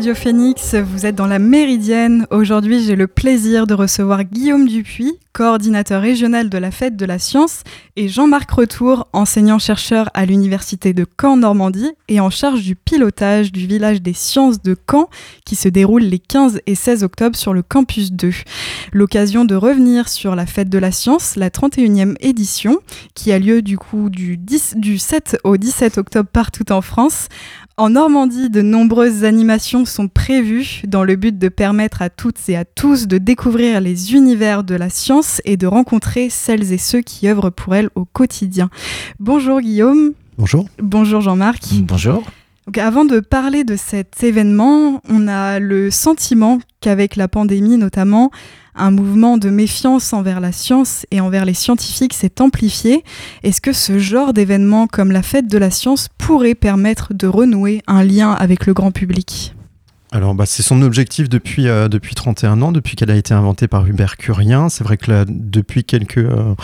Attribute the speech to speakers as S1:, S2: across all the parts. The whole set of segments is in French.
S1: Radio Phoenix, vous êtes dans la Méridienne. Aujourd'hui, j'ai le plaisir de recevoir Guillaume Dupuis, coordinateur régional de la Fête de la Science, et Jean-Marc Retour, enseignant-chercheur à l'Université de Caen-Normandie et en charge du pilotage du village des sciences de Caen qui se déroule les 15 et 16 octobre sur le campus 2. L'occasion de revenir sur la Fête de la Science, la 31e édition, qui a lieu du coup du, 10, du 7 au 17 octobre partout en France. En Normandie, de nombreuses animations sont prévues dans le but de permettre à toutes et à tous de découvrir les univers de la science et de rencontrer celles et ceux qui œuvrent pour elle au quotidien. Bonjour Guillaume.
S2: Bonjour.
S1: Bonjour Jean-Marc.
S2: Bonjour.
S1: Donc avant de parler de cet événement, on a le sentiment qu'avec la pandémie notamment, un mouvement de méfiance envers la science et envers les scientifiques s'est amplifié. Est-ce que ce genre d'événement comme la fête de la science pourrait permettre de renouer un lien avec le grand public?
S2: Alors, bah, c'est son objectif depuis, euh, depuis 31 ans, depuis qu'elle a été inventée par Hubert Curien. C'est vrai que depuis quelques, euh,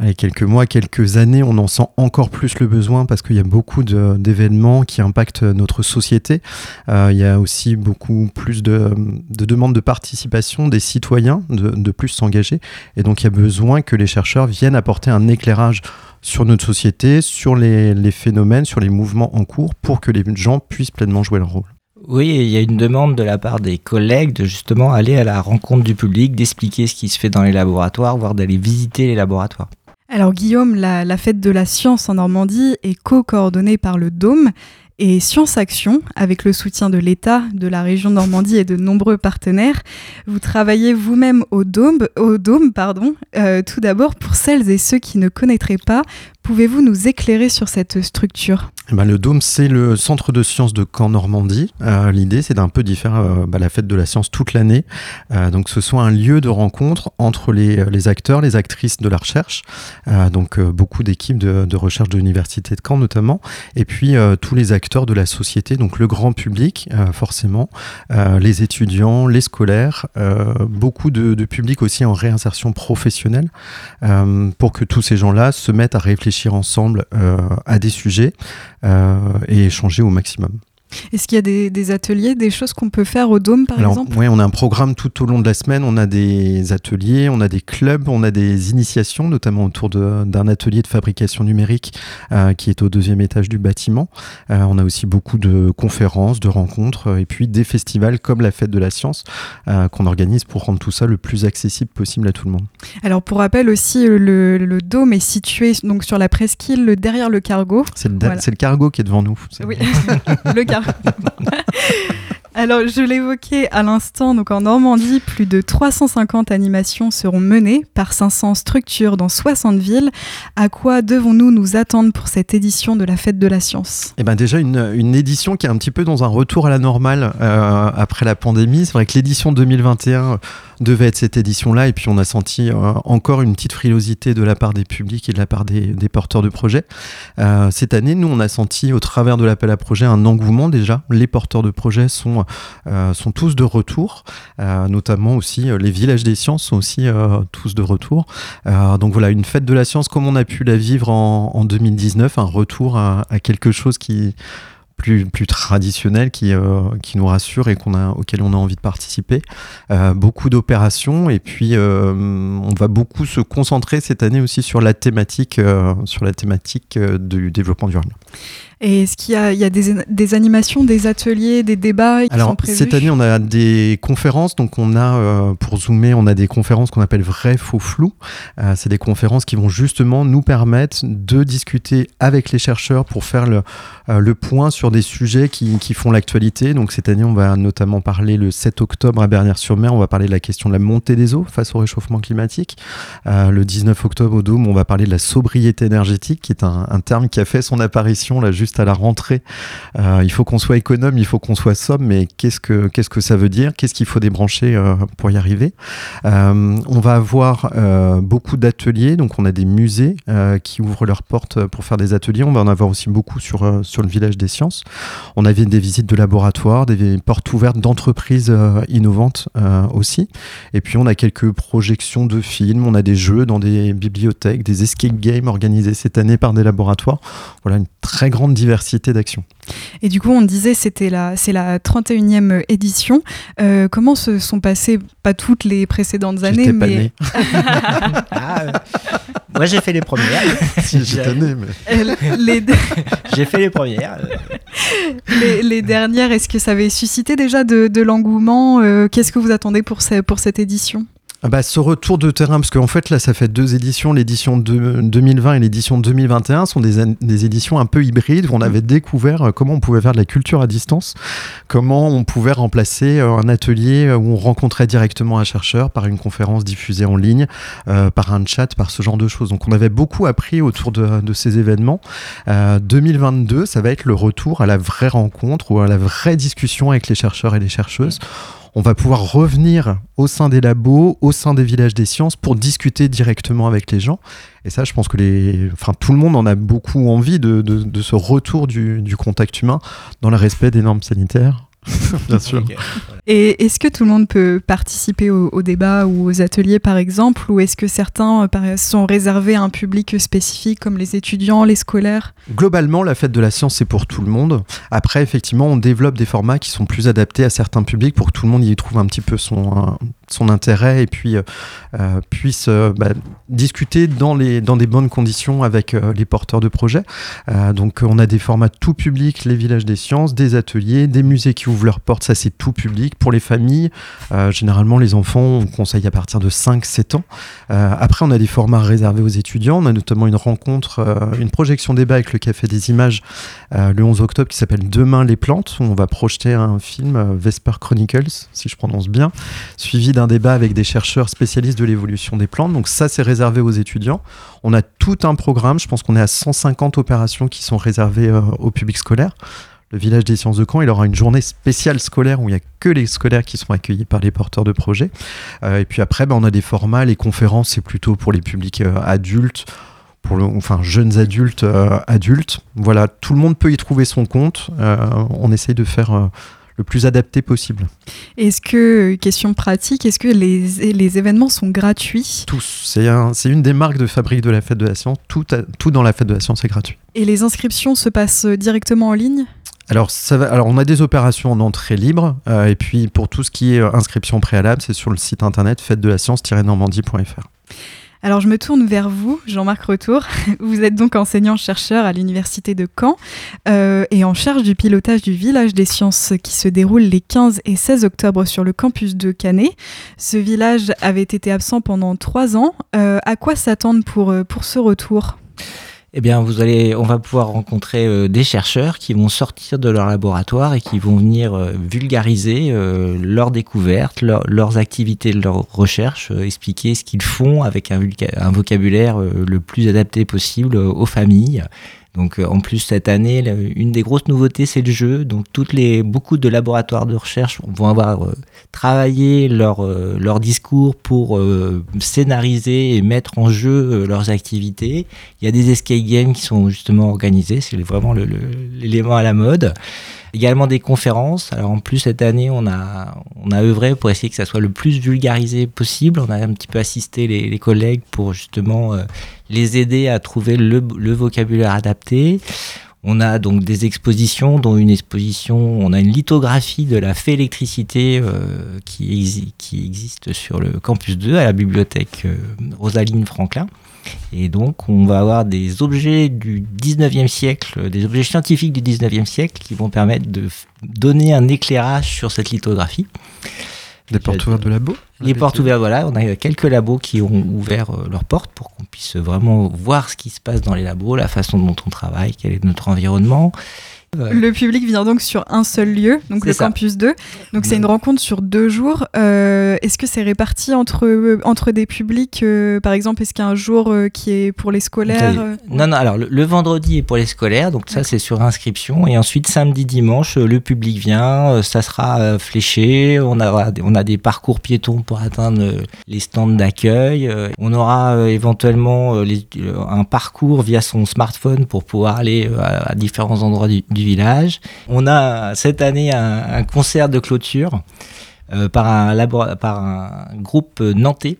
S2: allez, quelques mois, quelques années, on en sent encore plus le besoin parce qu'il y a beaucoup d'événements qui impactent notre société. Euh, il y a aussi beaucoup plus de, de, demandes de participation des citoyens, de, de plus s'engager. Et donc, il y a besoin que les chercheurs viennent apporter un éclairage sur notre société, sur les, les phénomènes, sur les mouvements en cours pour que les gens puissent pleinement jouer leur rôle.
S3: Oui, il y a une demande de la part des collègues de justement aller à la rencontre du public, d'expliquer ce qui se fait dans les laboratoires, voire d'aller visiter les laboratoires.
S1: Alors Guillaume, la, fête de la science en Normandie est co-coordonnée par le Dôme et Science Action, avec le soutien de l'État, de la région Normandie et de nombreux partenaires. Vous travaillez vous-même au Dôme, au Dôme pardon. Euh, tout d'abord, pour celles et ceux qui ne connaîtraient pas, pouvez-vous nous éclairer sur cette structure?
S2: Eh ben, le Dôme, c'est le centre de sciences de Caen Normandie. Euh, L'idée, c'est d'un peu d'y faire euh, bah, la fête de la science toute l'année. Euh, donc, ce soit un lieu de rencontre entre les, acteurs, les actrices de la recherche. Donc, beaucoup d'équipes de, de, recherche de l'université de Caen notamment. Et puis, tous les acteurs de la société, donc le grand public, forcément, les étudiants, les scolaires, beaucoup de, de, public aussi en réinsertion professionnelle, pour que tous ces gens-là se mettent à réfléchir ensemble à des sujets. Euh, et échanger au maximum.
S1: Est-ce qu'il y a des, des, ateliers, des choses qu'on peut faire au Dôme par
S2: Alors,
S1: exemple
S2: Oui, on a un programme tout au long de la semaine. On a des ateliers, on a des clubs, on a des initiations, notamment autour d'un atelier de fabrication numérique euh, qui est au deuxième étage du bâtiment. Euh, on a aussi beaucoup de conférences, de rencontres euh, et puis des festivals comme la Fête de la Science euh, qu'on organise pour rendre tout ça le plus accessible possible à tout le monde.
S1: Alors pour rappel aussi, le, le Dôme est situé donc sur la presqu'île derrière le cargo.
S2: C'est le, voilà. le, cargo qui est devant nous.
S1: Oui, le cargo. Alors, je l'évoquais à l'instant, donc en Normandie, plus de 350 animations seront menées par 500 structures dans 60 villes. À quoi devons-nous nous attendre pour cette édition de la Fête de la Science?
S2: Eh ben déjà une, une, édition qui est un petit peu dans un retour à la normale euh, après la pandémie. C'est vrai que l'édition 2021 devait être cette édition-là, et puis on a senti euh, encore une petite frilosité de la part des publics et de la part des, porteurs de projets. Euh, cette année, nous, on a senti au travers de l'appel à projet un engouement déjà. Les porteurs de projets sont, euh, sont tous de retour, notamment aussi les villages des sciences sont aussi tous de retour. donc voilà, une fête de la science comme on a pu la vivre en, en 2019, un retour à quelque chose qui plus, plus traditionnel qui, euh, qui nous rassure et qu'on a, auquel on a envie de participer. Euh, beaucoup d'opérations et puis euh, on va beaucoup se concentrer cette année aussi sur la thématique, euh, sur la thématique euh, du développement durable.
S1: Et est-ce qu'il y a, il y a des, des, animations, des ateliers, des débats qui
S2: Alors,
S1: sont prévus
S2: cette année, on a des conférences. Donc, on a, euh, pour zoomer, on a des conférences qu'on appelle vrai, faux, flou. Euh, c'est des conférences qui vont justement nous permettre de discuter avec les chercheurs pour faire le, euh, le point sur des sujets qui, qui font l'actualité. Donc, cette année, on va notamment parler le 7 octobre à Bernières-sur-Mer. On va parler de la question de la montée des eaux face au réchauffement climatique. Le 19 octobre au Dôme, on va parler de la sobriété énergétique, qui est un, un terme qui a fait son apparition là juste à la rentrée. Euh, il faut qu'on soit économe, il faut qu'on soit sobre, mais qu'est-ce que, qu'est-ce que ça veut dire? Qu'est-ce qu'il faut débrancher euh, pour y arriver? Euh, On va avoir beaucoup d'ateliers, donc on a des musées qui ouvrent leurs portes pour faire des ateliers. On va en avoir aussi beaucoup sur, sur le village des sciences. On avait des visites de laboratoires, des portes ouvertes d'entreprises innovantes aussi. Et puis on a quelques projections de films, on a des jeux dans des bibliothèques, des escape games organisés cette année par des laboratoires. Voilà une très grande diversité d'actions.
S1: Et du coup, on disait c'était la c'est la 31e édition. Euh, comment se sont passées pas toutes les précédentes années,
S2: mais
S3: ah, moi j'ai fait les premières.
S2: si j'étais né, mais
S3: les... j'ai fait les premières.
S1: les, les dernières, est-ce que ça avait suscité déjà de, de l'engouement Qu'est-ce que vous attendez pour, pour cette édition?
S2: Ah bah, ce retour de terrain, parce qu'en fait là ça fait deux éditions, l'édition de 2020 et l'édition 2021 sont des, des, éditions un peu hybrides où on avait découvert euh, comment on pouvait faire de la culture à distance, comment on pouvait remplacer euh, un atelier où on rencontrait directement un chercheur par une conférence diffusée en ligne, euh, par un chat, par ce genre de choses. Donc on avait beaucoup appris autour de, de ces événements. Euh, 2022, ça va être le retour à la vraie rencontre ou à la vraie discussion avec les chercheurs et les chercheuses on va pouvoir revenir au sein des labos, au sein des villages des sciences pour discuter directement avec les gens. Et ça, je pense que les, enfin, tout le monde en a beaucoup envie de, ce retour du, du contact humain dans le respect des normes sanitaires, Bien sûr.
S1: Et est-ce que tout le monde peut participer au, débat ou aux ateliers, par exemple, ou est-ce que certains euh, sont réservés à un public spécifique, comme les étudiants, les scolaires?
S2: Globalement, la fête de la science, c'est pour tout le monde. Après, effectivement, on développe des formats qui sont plus adaptés à certains publics pour que tout le monde y trouve un petit peu son, son intérêt et puis euh, euh, puisse bah, discuter dans, les, dans des bonnes conditions avec les porteurs de projets. donc, on a des formats tout public, les villages des sciences, des ateliers, des musées qui ouvrent leurs portes, ça c'est tout public. Pour les familles, euh, généralement les enfants, on conseille à partir de 5-7 ans. Euh, après, on a des formats réservés aux étudiants. On a notamment une rencontre, euh, une projection débat avec le Café des Images le 11 octobre qui s'appelle Demain les plantes, où on va projeter un film Vesper Chronicles, si je prononce bien, suivi d'un débat avec des chercheurs spécialistes de l'évolution des plantes. Donc ça, c'est réservé aux étudiants. On a tout un programme, je pense qu'on est à 150 opérations qui sont réservées au public scolaire le village des sciences de Caen, il aura une journée spéciale scolaire où il n'y a que les scolaires qui sont accueillis par les porteurs de projets. Euh, et puis après, ben, on a des formats, les conférences, c'est plutôt pour les publics euh, adultes, pour enfin jeunes adultes, euh, adultes. Voilà, tout le monde peut y trouver son compte. on essaye de faire le plus adapté possible.
S1: Est-ce que, question pratique, est-ce que les, les, événements sont gratuits?
S2: Tous. C'est un, une des marques de fabrique de la fête de la science. Tout, tout dans la fête de la science est gratuit.
S1: Et les inscriptions se passent directement en ligne?
S2: Alors, ça va, alors, on a des opérations en entrée libre, euh, et puis pour tout ce qui est euh, inscription préalable, c'est sur le site internet fête de la science-normandie.fr.
S1: Alors je me tourne vers vous, Jean-Marc Retour. Vous êtes donc enseignant-chercheur à l'Université de Caen euh, et en charge du pilotage du village des sciences qui se déroule les 15 et 16 octobre sur le campus de Canet. Ce village avait été absent pendant trois ans. à quoi s'attendre pour, pour ce retour?
S3: Eh bien, vous allez, on va pouvoir rencontrer euh, des chercheurs qui vont sortir de leur laboratoire et qui vont venir euh, vulgariser euh, leurs découvertes, leurs activités, leurs recherches, expliquer ce qu'ils font avec un, un vocabulaire le plus adapté possible aux familles. Donc en plus cette année, une des grosses nouveautés c'est le jeu. Donc toutes les beaucoup de laboratoires de recherche vont avoir travaillé leur leur discours pour scénariser et mettre en jeu leurs activités. Il y a des escape games qui sont justement organisés, c'est vraiment l'élément à la mode. Également des conférences. Alors en plus cette année, on a on a œuvré pour essayer que ça soit le plus vulgarisé possible. On a un petit peu assisté les, collègues pour justement les aider à trouver le, vocabulaire adapté. On a donc des expositions, dont une exposition, on a une lithographie de la fée électricité euh, qui, qui, existe sur le campus 2 à la bibliothèque euh, Rosaline Franklin. Et donc, on va avoir des objets du 19e siècle, des objets scientifiques du 19e siècle qui vont permettre de donner un éclairage sur cette lithographie.
S2: Des portes ouvertes de labos
S3: Les portes ouvertes, voilà. On a quelques labos qui ont ouvert euh, leurs portes pour qu'on puisse vraiment voir ce qui se passe dans les labos, la façon dont on travaille, quel est notre environnement.
S1: Le public vient donc sur un seul lieu, donc le campus 2. Donc c'est une rencontre sur deux jours. Euh, est-ce que c'est réparti entre, entre des publics euh, Par exemple, est-ce qu'il y a un jour euh, qui est pour les scolaires
S3: Non, non, alors le, vendredi est pour les scolaires, donc ça c'est sur inscription. Et ensuite, samedi, dimanche, le public vient, ça sera fléché. On, aura, on a des parcours piétons pour atteindre les stands d'accueil. On aura éventuellement un parcours via son smartphone pour pouvoir aller à, différents endroits du, du village. On a cette année un, concert de clôture euh, par, un groupe nantais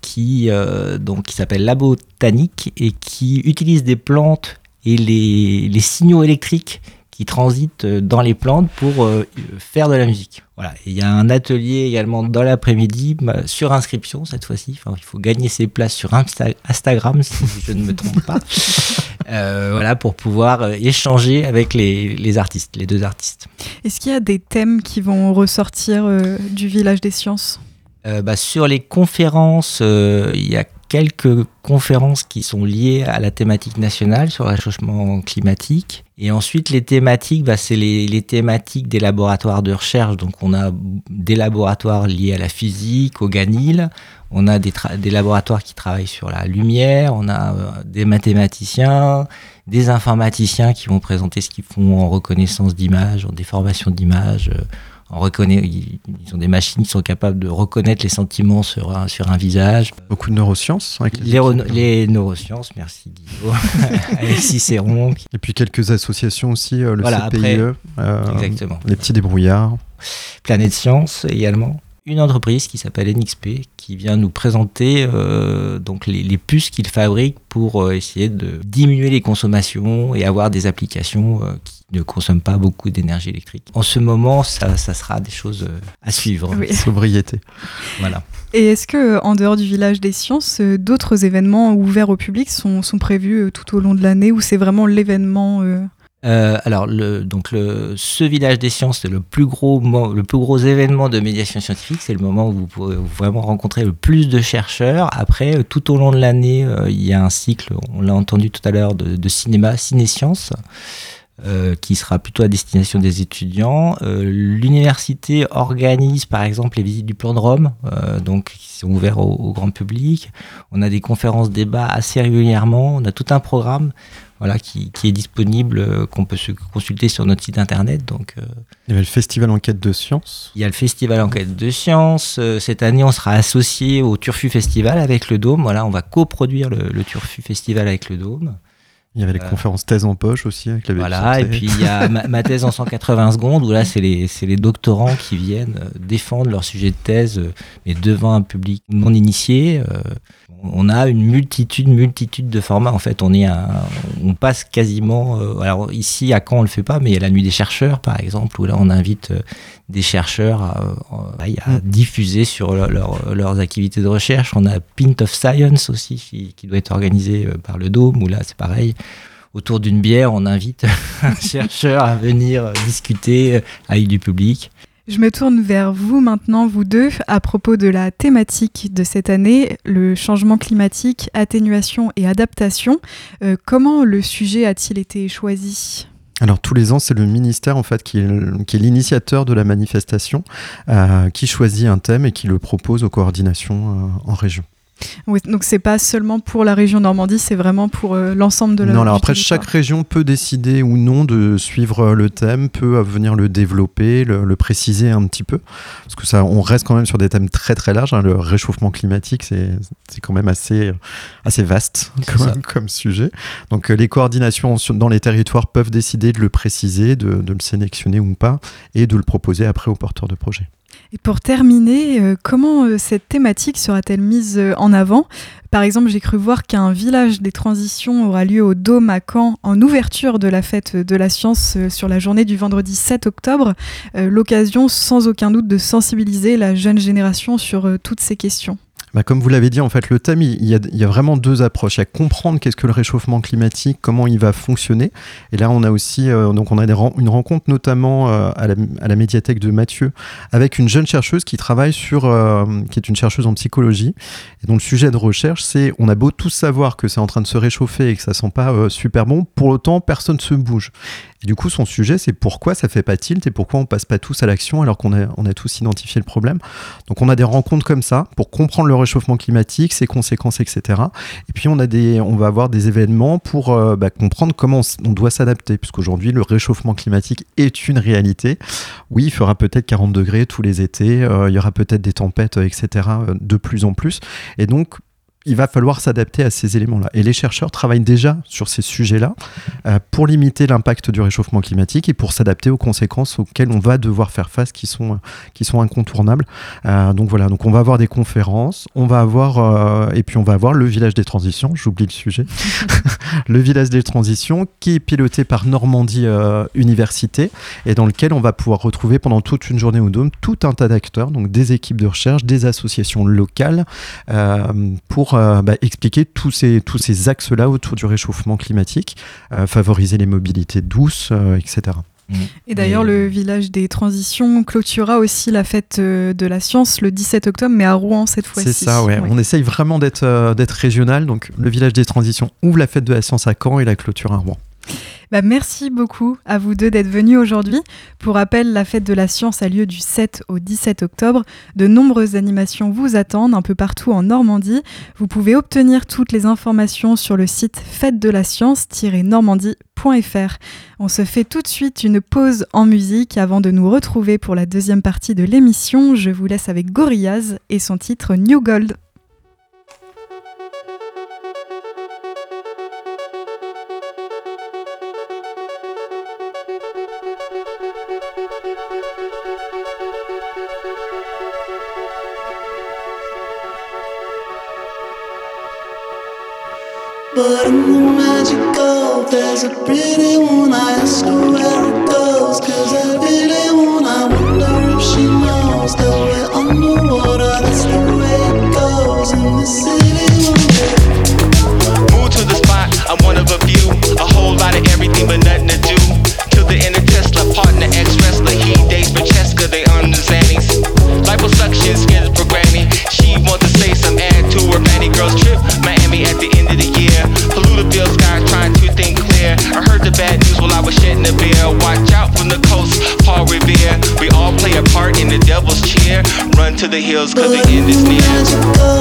S3: qui, euh, qui s'appelle La Botanique et qui utilise des plantes et les, signaux électriques qui transitent dans les plantes pour euh, faire de la musique. Voilà. il y a un atelier également dans l'après-midi sur inscription cette fois-ci. Enfin, il faut gagner ses places sur Instagram si je ne me trompe pas. Euh, voilà pour pouvoir échanger avec les, les, artistes, les deux artistes.
S1: Est-ce qu'il y a des thèmes qui vont ressortir du village des sciences?
S3: Bah, Sur les conférences, il y a quelques conférences qui sont liées à la thématique nationale sur le réchauffement climatique. Et ensuite, les thématiques, bah, c'est les, thématiques des laboratoires de recherche. Donc, on a des laboratoires liés à la physique, au GANIL. On a des, des laboratoires qui travaillent sur la lumière. On a euh, des mathématiciens, des informaticiens qui vont présenter ce qu'ils font en reconnaissance d'images, en déformation d'images, euh, on reconnaît, ils, ont des machines qui sont capables de reconnaître les sentiments sur un, sur un visage.
S2: Beaucoup de neurosciences.
S3: les, les, neurosciences, merci Guillaume. Alexis Serron.
S2: Et puis quelques associations aussi, euh, le CPIE,
S3: euh, exactement.
S2: les petits débrouillards.
S3: Planète Science également une entreprise qui s'appelle NXP qui vient nous présenter euh, donc les, puces qu'ils fabriquent pour essayer de diminuer les consommations et avoir des applications qui ne consomment pas beaucoup d'énergie électrique. En ce moment, ça, sera des choses euh, à suivre.
S2: Sobriété.
S3: Voilà.
S1: Et est-ce que, en dehors du village des sciences, euh, d'autres événements ouverts au public sont, sont prévus euh, tout au long de l'année ou c'est vraiment l'événement
S3: alors, le, donc le, ce village des sciences, c'est le plus gros, le plus gros événement de médiation scientifique. C'est le moment où vous pourrez vraiment rencontrer le plus de chercheurs. Après, tout au long de l'année, il y a un cycle, on l'a entendu tout à l'heure, de, de cinéma, ciné-sciences. Euh, qui sera plutôt à destination des étudiants. Euh, l'université organise par exemple les visites du plan de Rome, euh, donc qui sont ouverts au, grand public. On a des conférences débats assez régulièrement. On a tout un programme voilà, qui, qui est disponible, qu'on peut se consulter sur notre site internet. Donc,
S2: il y a le festival Enquête de Sciences.
S3: Il y a le festival Enquête de Sciences. cette année, on sera associé au Turfu Festival avec le Dôme. Voilà, on va coproduire le, le Turfu Festival avec le Dôme.
S2: Il y avait les euh, conférences thèse en poche aussi avec la
S3: Voilà, et puis il y a ma, thèse en 180 secondes où là, c'est les, les, doctorants qui viennent euh, défendre leur sujet de thèse, euh, mais devant un public non initié on a une multitude, multitude de formats. En fait, on est on passe quasiment. Euh, alors ici, à Caen, on le fait pas, mais il y a la nuit des chercheurs, par exemple, où là, on invite euh, des chercheurs à, mm. diffuser sur leurs activités de recherche. On a Pint of Science aussi, qui, doit être organisé euh, par le Dôme, où là, c'est pareil. Autour d'une bière, on invite un chercheur à venir discuter avec du public.
S1: Je me tourne vers vous maintenant, vous deux, à propos de la thématique de cette année, le changement climatique, atténuation et adaptation. Euh, comment le sujet a-t-il été choisi?
S2: Alors tous les ans, c'est le ministère en fait qui est, l'initiateur de la manifestation, euh, qui choisit un thème et qui le propose aux coordinations euh, en région.
S1: Oui, donc c'est pas seulement pour la région Normandie, c'est vraiment pour euh, l'ensemble de la.
S2: Non, alors après chaque région peut décider ou non de suivre euh, le thème, peut venir le développer, le, préciser un petit peu, parce que ça, on reste quand même sur des thèmes très très larges. Hein. Le réchauffement climatique, c'est quand même assez assez vaste comme, sujet. Donc euh, les coordinations dans les territoires peuvent décider de le préciser, de, de le sélectionner ou pas, et de le proposer après aux porteurs de projet.
S1: Et pour terminer, euh, comment euh, cette thématique sera-t-elle mise euh, en avant? Par exemple, j'ai cru voir qu'un village des transitions aura lieu au Dôme à Caen en ouverture de la fête de la science sur la journée du vendredi 7 octobre. L'occasion sans aucun doute de sensibiliser la jeune génération sur toutes ces questions.
S2: Bah, comme vous l'avez dit, en fait, le thème, il y, a, vraiment deux approches. Il y a comprendre qu'est-ce que le réchauffement climatique, comment il va fonctionner. Et là, on a aussi, euh, donc on a une rencontre notamment euh, à, la, médiathèque de Mathieu avec une jeune chercheuse qui travaille sur, euh, qui est une chercheuse en psychologie. Et donc le sujet de recherche, c'est, on a beau tous savoir que c'est en train de se réchauffer et que ça sent pas super bon, pour autant, personne se bouge du coup, son sujet, c'est pourquoi ça fait pas tilt et pourquoi on passe pas tous à l'action alors qu'on a, a tous identifié le problème. Donc, on a des rencontres comme ça pour comprendre le réchauffement climatique, ses conséquences, etc. Et puis, on, a des, on va avoir des événements pour euh, bah, comprendre comment on, doit s'adapter, puisqu'aujourd'hui, le réchauffement climatique est une réalité. Oui, il fera peut-être 40 degrés tous les étés, euh, il y aura peut-être des tempêtes, etc., euh, de plus en plus. Et donc, il va falloir s'adapter à ces éléments-là. Et les chercheurs travaillent déjà sur ces sujets-là euh, pour limiter l'impact du réchauffement climatique et pour s'adapter aux conséquences auxquelles on va devoir faire face, qui sont, qui sont incontournables. Euh, donc voilà, donc on va avoir des conférences, on va avoir euh, et puis on va avoir le village des transitions. J'oublie le sujet. le village des transitions qui est piloté par Normandie Université et dans lequel on va pouvoir retrouver pendant toute une journée ou deux tout un tas d'acteurs, donc des équipes de recherche, des associations locales pour euh, bah, expliquer tous ces, tous ces axes-là autour du réchauffement climatique, euh, favoriser les mobilités douces, euh, etc.
S4: Mmh. Et d'ailleurs, le village des transitions clôturera aussi la fête de la science le 17 octobre, mais à Rouen cette fois-ci.
S2: C'est ça, ouais. On essaye vraiment d'être d'être régional. Donc, le village des transitions ouvre la fête de la science à Caen et la clôture à Rouen.
S4: Bah, merci beaucoup à vous deux d'être venus aujourd'hui. Pour rappel, la fête de la science a lieu du 7 au 17 octobre. De nombreuses animations vous attendent un peu partout en Normandie. Vous pouvez obtenir toutes les informations sur le site fête de la science-normandie.fr. On se fait tout de suite une pause en musique avant de nous retrouver pour la deuxième partie de l'émission. Je vous laisse avec Gorillaz et son titre New Gold. But in the magical, there's a pretty one. I ask her where it goes. Cause I really want, I wonder if she knows that we're underwater. That's the way it goes in the city. To the hills, cause the end is near.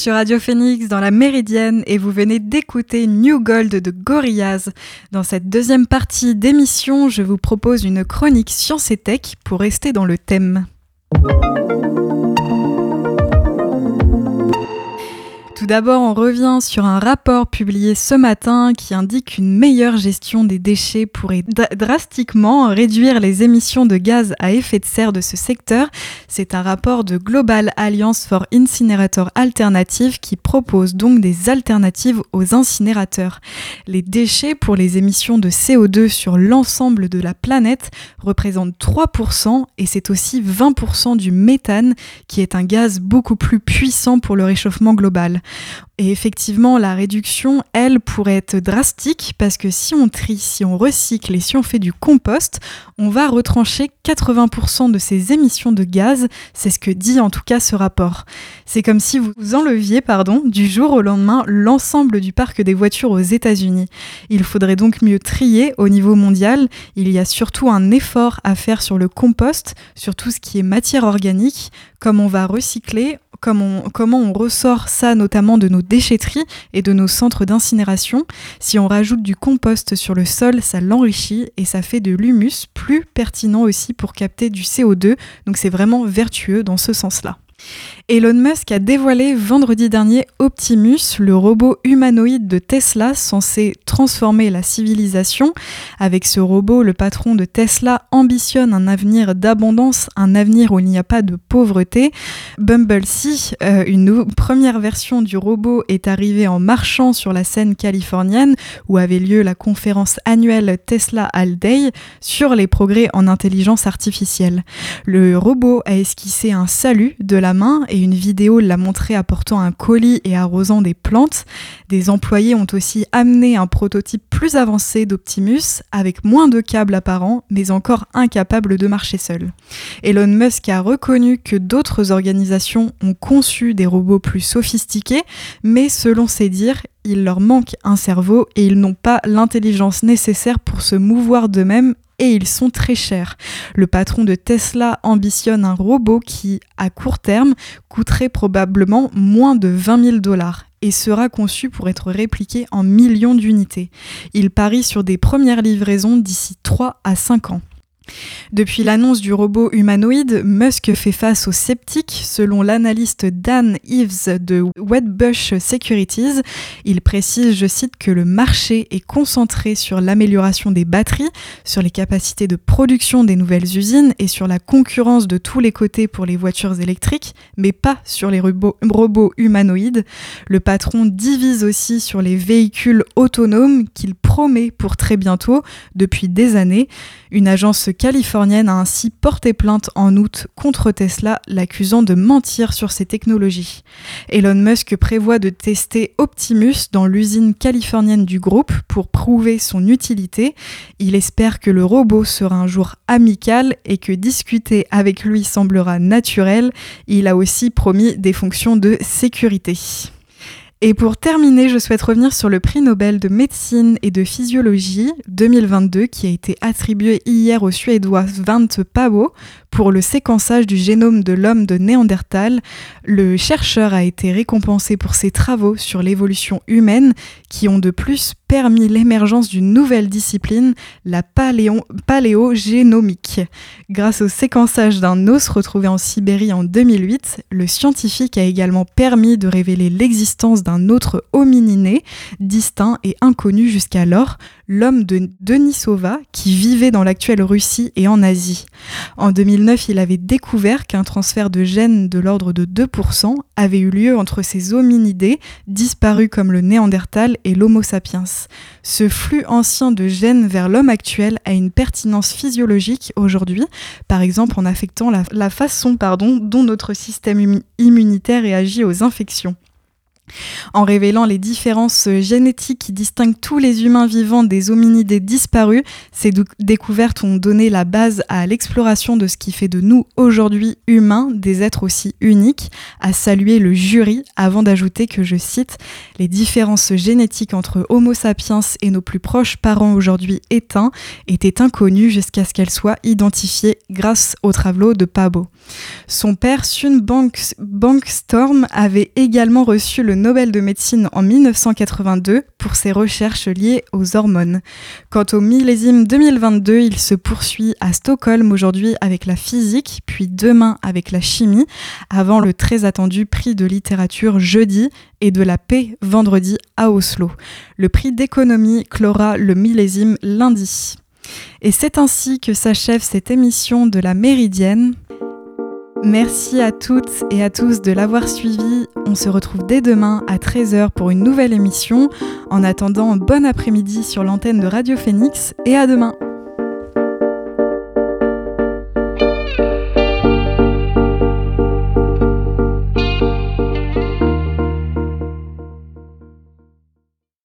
S4: Sur Radio Phoenix dans la Méridienne et vous venez d'écouter New Gold de Gorillaz. Dans cette deuxième partie d'émission, je vous propose une chronique science et tech pour rester dans le thème.
S1: D'abord, on revient sur un rapport publié ce matin qui indique qu'une meilleure gestion des déchets pourrait drastiquement réduire les émissions de gaz à effet de serre de ce secteur. C'est un rapport de Global Alliance for Incinerators Alternative qui propose donc des alternatives aux incinérateurs. Les déchets pour les émissions de CO2 sur l'ensemble de la planète représentent 3% et c'est aussi 20% du méthane qui est un gaz beaucoup plus puissant pour le réchauffement global. Et effectivement, la réduction, elle, pourrait être drastique parce que si on trie, si on recycle et si on fait du compost, on va retrancher 80% de ces émissions de gaz. C'est ce que dit en tout cas ce rapport. C'est comme si vous enleviez, pardon, du jour au lendemain l'ensemble du parc des voitures aux États-Unis. Il faudrait donc mieux trier au niveau mondial. Il y a surtout un effort à faire sur le compost, sur tout ce qui est matière organique, comme on va recycler, comment on ressort ça notamment de nos déchetteries et de nos centres d'incinération. Si on rajoute du compost sur le sol, ça l'enrichit et ça fait de l'humus plus pertinent aussi pour capter du CO2. Donc c'est vraiment vertueux dans ce sens-là. Elon Musk a dévoilé vendredi dernier Optimus, le robot humanoïde de Tesla censé transformer la civilisation. Avec ce robot, le patron de Tesla ambitionne un avenir d'abondance, un avenir où il n'y a pas de pauvreté. Bumblebee, euh, une première version du robot, est arrivée en marchant sur la scène californienne où avait lieu la conférence annuelle Tesla All Day sur les progrès en intelligence artificielle. Le robot a esquissé un salut de la main et une vidéo l'a montré apportant un colis et arrosant des plantes. Des employés ont aussi amené un prototype plus avancé d'Optimus avec moins de câbles apparents mais encore incapable de marcher seul. Elon Musk a reconnu que d'autres organisations ont conçu des robots plus sophistiqués mais selon ses dires, il leur manque un cerveau et ils n'ont pas l'intelligence nécessaire pour se mouvoir d'eux-mêmes et ils sont très chers. Le patron de Tesla ambitionne un robot qui, à court terme, coûterait probablement moins de 20 000 dollars et sera conçu pour être répliqué en millions d'unités. Il parie sur des premières livraisons d'ici 3 à 5 ans. Depuis l'annonce du robot humanoïde, Musk fait face aux sceptiques. Selon l'analyste Dan Eves de Wedbush Securities, il précise, je cite, que le marché est concentré sur l'amélioration des batteries, sur les capacités de production des nouvelles usines et sur la concurrence de tous les côtés pour les voitures électriques, mais pas sur les robots, robots humanoïdes. Le patron divise aussi sur les véhicules autonomes qu'il promet pour très bientôt depuis des années. Une agence californienne a ainsi porté plainte en août contre Tesla, l'accusant de mentir sur ses technologies. Elon Musk prévoit de tester Optimus dans l'usine californienne du groupe pour prouver son utilité. Il espère que le robot sera un jour amical et que discuter avec lui semblera naturel. Il a aussi promis des fonctions de sécurité. Et pour terminer, je souhaite revenir sur le prix Nobel de médecine et de physiologie 2022 qui a été attribué hier au Suédois Svante Pavo pour le séquençage du génome de l'homme de Néandertal. Le chercheur a été récompensé pour ses travaux sur l'évolution humaine qui ont de plus permis l'émergence d'une nouvelle discipline, la paléo paléogénomique. Grâce au séquençage d'un os retrouvé en Sibérie en 2008, le scientifique a également permis de révéler l'existence d'un autre homininé, distinct et inconnu jusqu'alors, l'homme de Denisova, qui vivait dans l'actuelle Russie et en Asie. En 2009, il avait découvert qu'un transfert de gènes de l'ordre de 2% avait eu lieu entre ces hominidés, disparus comme le Néandertal et l'Homo sapiens. Ce flux ancien de gènes vers l'homme actuel a une pertinence physiologique aujourd'hui, par exemple en affectant la, façon dont notre système immunitaire réagit aux infections. En révélant les différences génétiques qui distinguent tous les humains vivants des hominidés disparus, ces découvertes ont donné la base à l'exploration de ce qui fait de nous aujourd'hui humains des êtres aussi uniques, à saluer le jury avant d'ajouter que, je cite, les différences génétiques entre Homo sapiens et nos plus proches parents aujourd'hui éteints étaient inconnues jusqu'à ce qu'elles soient identifiées grâce au travaux de Pabo. Son père, Sun Bankstorm, avait également reçu le Nobel de médecine en 1982 pour ses recherches liées aux hormones. Quant au millésime 2022, il se poursuit à Stockholm aujourd'hui avec la physique, puis demain avec la chimie, avant le très attendu prix de littérature jeudi et de la paix vendredi à Oslo. Le prix d'économie clora le millésime lundi. Et c'est ainsi que s'achève cette émission de la Méridienne. Merci à toutes et à tous de l'avoir suivi. On se retrouve dès demain à 13h pour une nouvelle émission. En attendant, bon après-midi sur l'antenne de Radio Phoenix et à demain.